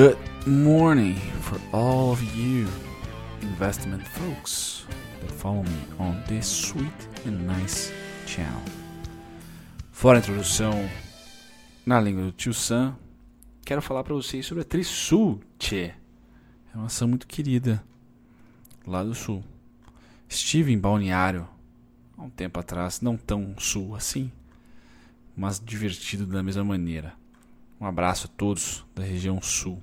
Good morning for all of you investment folks that follow me on this sweet and nice channel. Fora a introdução na língua do tio Sam, quero falar para vocês sobre a Trisul, tchê. É uma ação muito querida lá do sul. Estive em Balneário há um tempo atrás, não tão sul assim, mas divertido da mesma maneira. Um abraço a todos da região sul.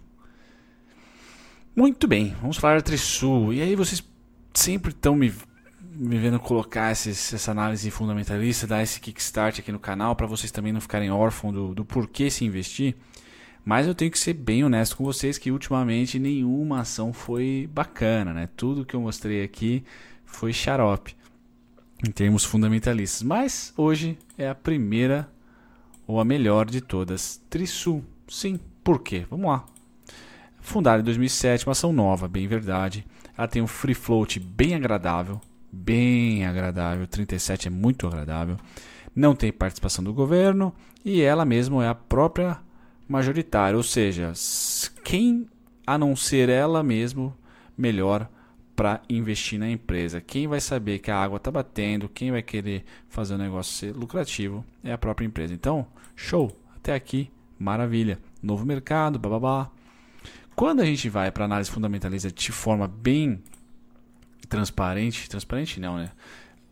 Muito bem, vamos falar da Trisul. E aí vocês sempre estão me, me vendo colocar esses, essa análise fundamentalista, dar esse kickstart aqui no canal para vocês também não ficarem órfãos do, do porquê se investir. Mas eu tenho que ser bem honesto com vocês que ultimamente nenhuma ação foi bacana, né? Tudo que eu mostrei aqui foi xarope em termos fundamentalistas. Mas hoje é a primeira ou a melhor de todas, Trisul. Sim, por quê? Vamos lá. Fundada em 2007, uma ação nova, bem verdade. Ela tem um free float bem agradável, bem agradável. 37 é muito agradável. Não tem participação do governo e ela mesma é a própria majoritária, ou seja, quem a não ser ela mesmo melhor para investir na empresa. Quem vai saber que a água está batendo, quem vai querer fazer o negócio ser lucrativo é a própria empresa. Então, show, até aqui, maravilha. Novo mercado, babá. Quando a gente vai para análise fundamentalista de forma bem transparente, transparente não, né?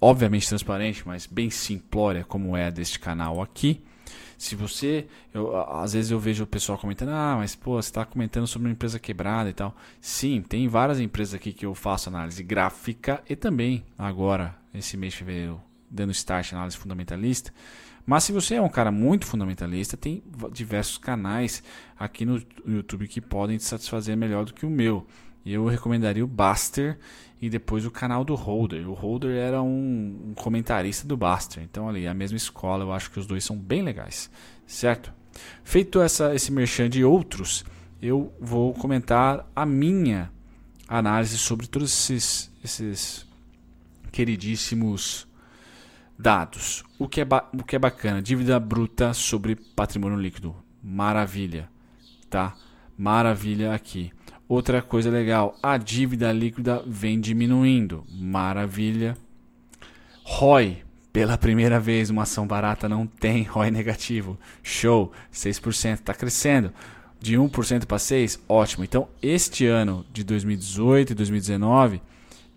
Obviamente transparente, mas bem simplória, como é deste canal aqui. Se você, eu, às vezes eu vejo o pessoal comentando, ah, mas pô, você está comentando sobre uma empresa quebrada e tal. Sim, tem várias empresas aqui que eu faço análise gráfica e também agora, esse mês de fevereiro, dando start na análise fundamentalista. Mas se você é um cara muito fundamentalista, tem diversos canais aqui no YouTube que podem te satisfazer melhor do que o meu. Eu recomendaria o Baster e depois o canal do Holder. O Holder era um, um comentarista do Baster. Então ali, a mesma escola, eu acho que os dois são bem legais. Certo? Feito essa, esse merchan de outros, eu vou comentar a minha análise sobre todos esses, esses queridíssimos Dados. O que, é o que é bacana? Dívida bruta sobre patrimônio líquido. Maravilha. Tá? Maravilha aqui. Outra coisa legal, a dívida líquida vem diminuindo. Maravilha. ROI, pela primeira vez, uma ação barata não tem ROI negativo. Show, 6%, está crescendo. De 1% para 6%, ótimo. Então, este ano de 2018 e 2019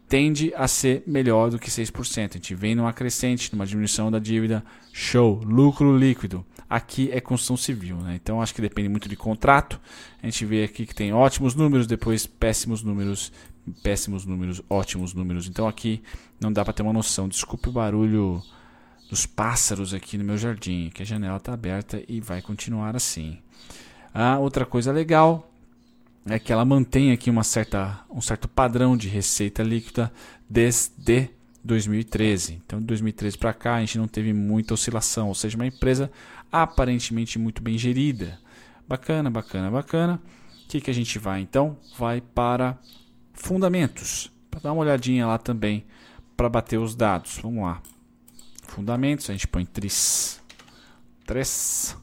tende a ser melhor do que 6%. A gente vem numa crescente, numa diminuição da dívida, show, lucro líquido. Aqui é construção civil, né? então acho que depende muito de contrato. A gente vê aqui que tem ótimos números, depois péssimos números, péssimos números, ótimos números. Então aqui não dá para ter uma noção. Desculpe o barulho dos pássaros aqui no meu jardim, que a janela está aberta e vai continuar assim. Ah, outra coisa legal é que ela mantém aqui uma certa, um certo padrão de receita líquida desde 2013. Então, de 2013 para cá, a gente não teve muita oscilação, ou seja, uma empresa aparentemente muito bem gerida. Bacana, bacana, bacana. O que, que a gente vai então? Vai para fundamentos, para dar uma olhadinha lá também para bater os dados. Vamos lá. Fundamentos, a gente põe tris, três,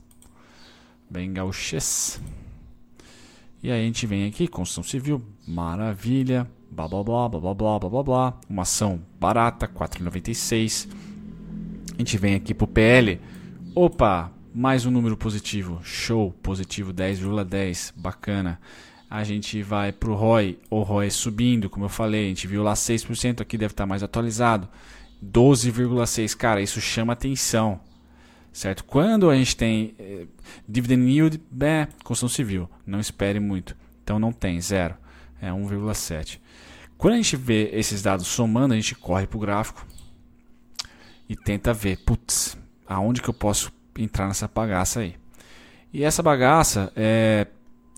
bem gauches. E aí a gente vem aqui, construção civil, maravilha, blá blá blá blá blá blá blá blá. Uma ação barata, 4,96. A gente vem aqui pro PL. Opa, mais um número positivo. Show, positivo 10,10, bacana. A gente vai pro ROI, o ROI subindo, como eu falei, a gente viu lá 6%, aqui deve estar mais atualizado. 12,6, cara, isso chama atenção certo? Quando a gente tem eh, dividend yield, é, construção civil, não espere muito. Então não tem, zero, é 1,7. Quando a gente vê esses dados somando, a gente corre para o gráfico e tenta ver, putz, aonde que eu posso entrar nessa bagaça aí? E essa bagaça é,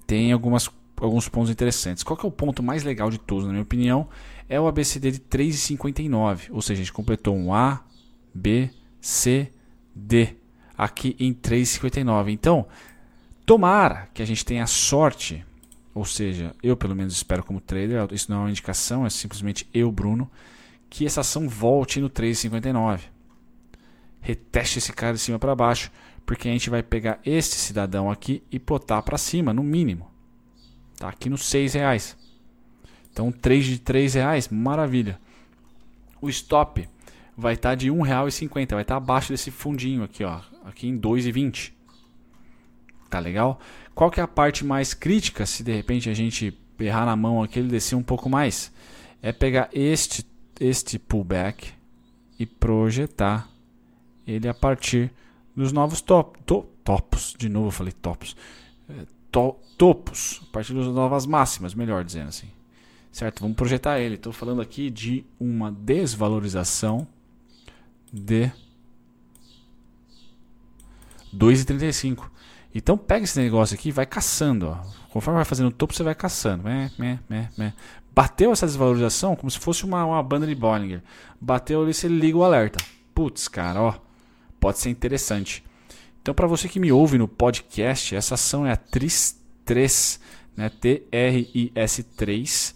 tem algumas, alguns pontos interessantes. Qual que é o ponto mais legal de todos, na minha opinião? É o ABCD de 3,59, ou seja, a gente completou um A, B, C, D aqui em 3,59. Então, tomara que a gente tenha sorte, ou seja, eu pelo menos espero como trader, isso não é uma indicação, é simplesmente eu, Bruno, que essa ação volte no 3,59. Reteste esse cara de cima para baixo, porque a gente vai pegar este cidadão aqui e plotar para cima, no mínimo. Tá aqui nos 6 reais. Então, 3 de 3 reais, maravilha. O stop vai estar tá de R$ 1,50, vai estar tá abaixo desse fundinho aqui, ó, aqui em R$ 2,20. Tá legal? Qual que é a parte mais crítica se de repente a gente errar na mão aqui ele descer um pouco mais? É pegar este este pullback e projetar ele a partir dos novos top, to, topos, de novo eu falei topos, é, to, topos, a partir das novas máximas, melhor dizendo assim. Certo? Vamos projetar ele. Estou falando aqui de uma desvalorização de 2,35. Então pega esse negócio aqui e vai caçando. Ó. Conforme vai fazendo o topo, você vai caçando. Mé, mé, mé, mé. Bateu essa desvalorização como se fosse uma, uma banda de Bollinger. Bateu ali, você liga o alerta. Putz, cara, ó. Pode ser interessante. Então, para você que me ouve no podcast, essa ação é a TRIS3, né? T-R-I-S-3.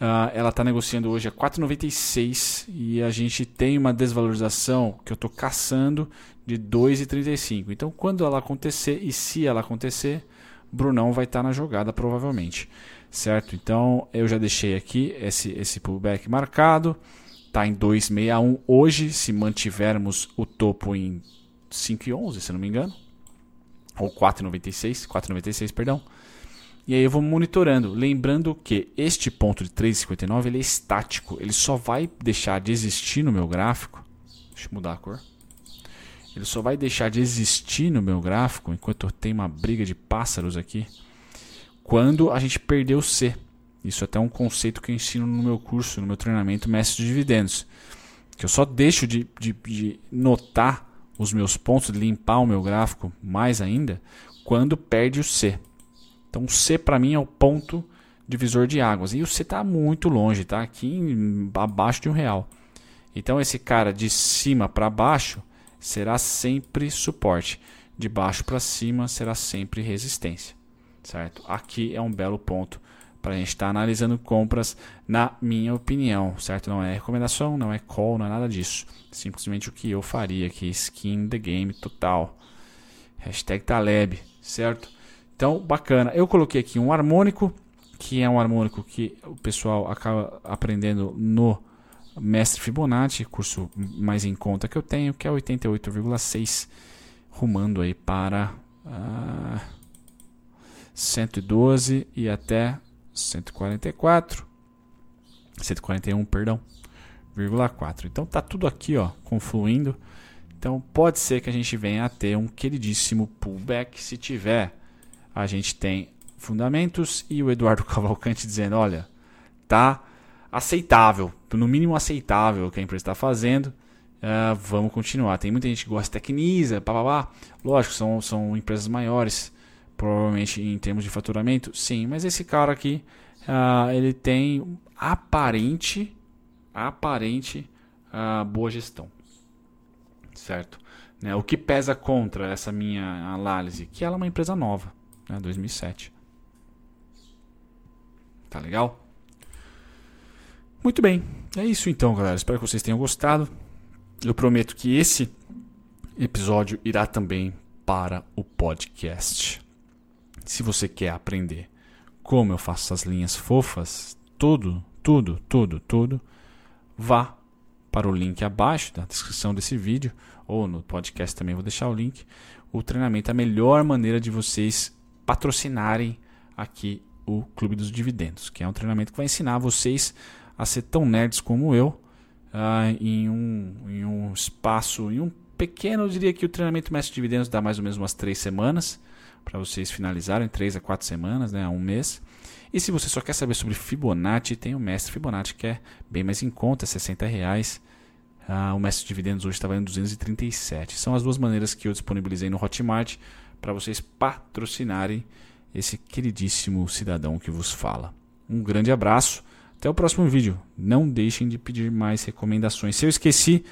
Uh, ela está negociando hoje a 4,96 e a gente tem uma desvalorização que eu estou caçando de 2,35. Então, quando ela acontecer e se ela acontecer, Brunão vai estar tá na jogada provavelmente, certo? Então, eu já deixei aqui esse esse pullback marcado, está em 2,61 hoje, se mantivermos o topo em 5,11, se não me engano, ou 4,96, 4,96, perdão. E aí eu vou monitorando, lembrando que este ponto de 3,59 ele é estático, ele só vai deixar de existir no meu gráfico. Deixa eu mudar a cor. Ele só vai deixar de existir no meu gráfico enquanto eu tenho uma briga de pássaros aqui, quando a gente perder o C. Isso é até um conceito que eu ensino no meu curso, no meu treinamento Mestre de Dividendos. Que eu só deixo de, de, de notar os meus pontos, de limpar o meu gráfico mais ainda, quando perde o C. Então, C para mim é o ponto divisor de águas. E o C está muito longe, está aqui em, abaixo de um real. Então, esse cara de cima para baixo será sempre suporte. De baixo para cima será sempre resistência. Certo? Aqui é um belo ponto para a gente estar tá analisando compras, na minha opinião. Certo? Não é recomendação, não é call, não é nada disso. Simplesmente o que eu faria aqui. Skin the game total. Hashtag Taleb. Certo? Então, bacana. Eu coloquei aqui um harmônico, que é um harmônico que o pessoal acaba aprendendo no Mestre Fibonacci, curso mais em conta que eu tenho, que é 88,6, rumando aí para uh, ah, 112 e até 144, 141, perdão, 4. Então tá tudo aqui, ó, confluindo. Então pode ser que a gente venha a ter um queridíssimo pullback se tiver a gente tem fundamentos e o Eduardo Cavalcante dizendo: olha, tá aceitável, no mínimo aceitável o que a empresa está fazendo. Uh, vamos continuar. Tem muita gente que gosta de tecniza, papapá. Lógico, são, são empresas maiores, provavelmente em termos de faturamento, sim. Mas esse cara aqui, uh, ele tem aparente, aparente uh, boa gestão, certo? Né? O que pesa contra essa minha análise? Que ela é uma empresa nova né, 2007. Tá legal? Muito bem, é isso então, galera. Espero que vocês tenham gostado. Eu prometo que esse episódio irá também para o podcast. Se você quer aprender como eu faço essas linhas fofas, tudo, tudo, tudo, tudo, vá para o link abaixo da descrição desse vídeo ou no podcast também vou deixar o link. O treinamento é a melhor maneira de vocês patrocinarem aqui o Clube dos Dividendos, que é um treinamento que vai ensinar vocês a ser tão nerds como eu uh, em, um, em um espaço, em um pequeno, eu diria que o treinamento Mestre Dividendos dá mais ou menos umas três semanas para vocês finalizarem, três a quatro semanas, né, um mês. E se você só quer saber sobre Fibonacci, tem o Mestre Fibonacci que é bem mais em conta, 60 reais. Uh, o Mestre Dividendos hoje está valendo 237. São as duas maneiras que eu disponibilizei no Hotmart para vocês patrocinarem esse queridíssimo cidadão que vos fala. Um grande abraço. Até o próximo vídeo. Não deixem de pedir mais recomendações. Se eu esqueci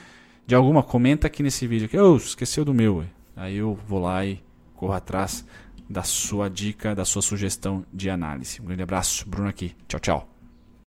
de alguma, comenta aqui nesse vídeo. Que oh, esqueceu do meu. Aí eu vou lá e corro atrás da sua dica, da sua sugestão de análise. Um grande abraço, Bruno aqui. Tchau, tchau.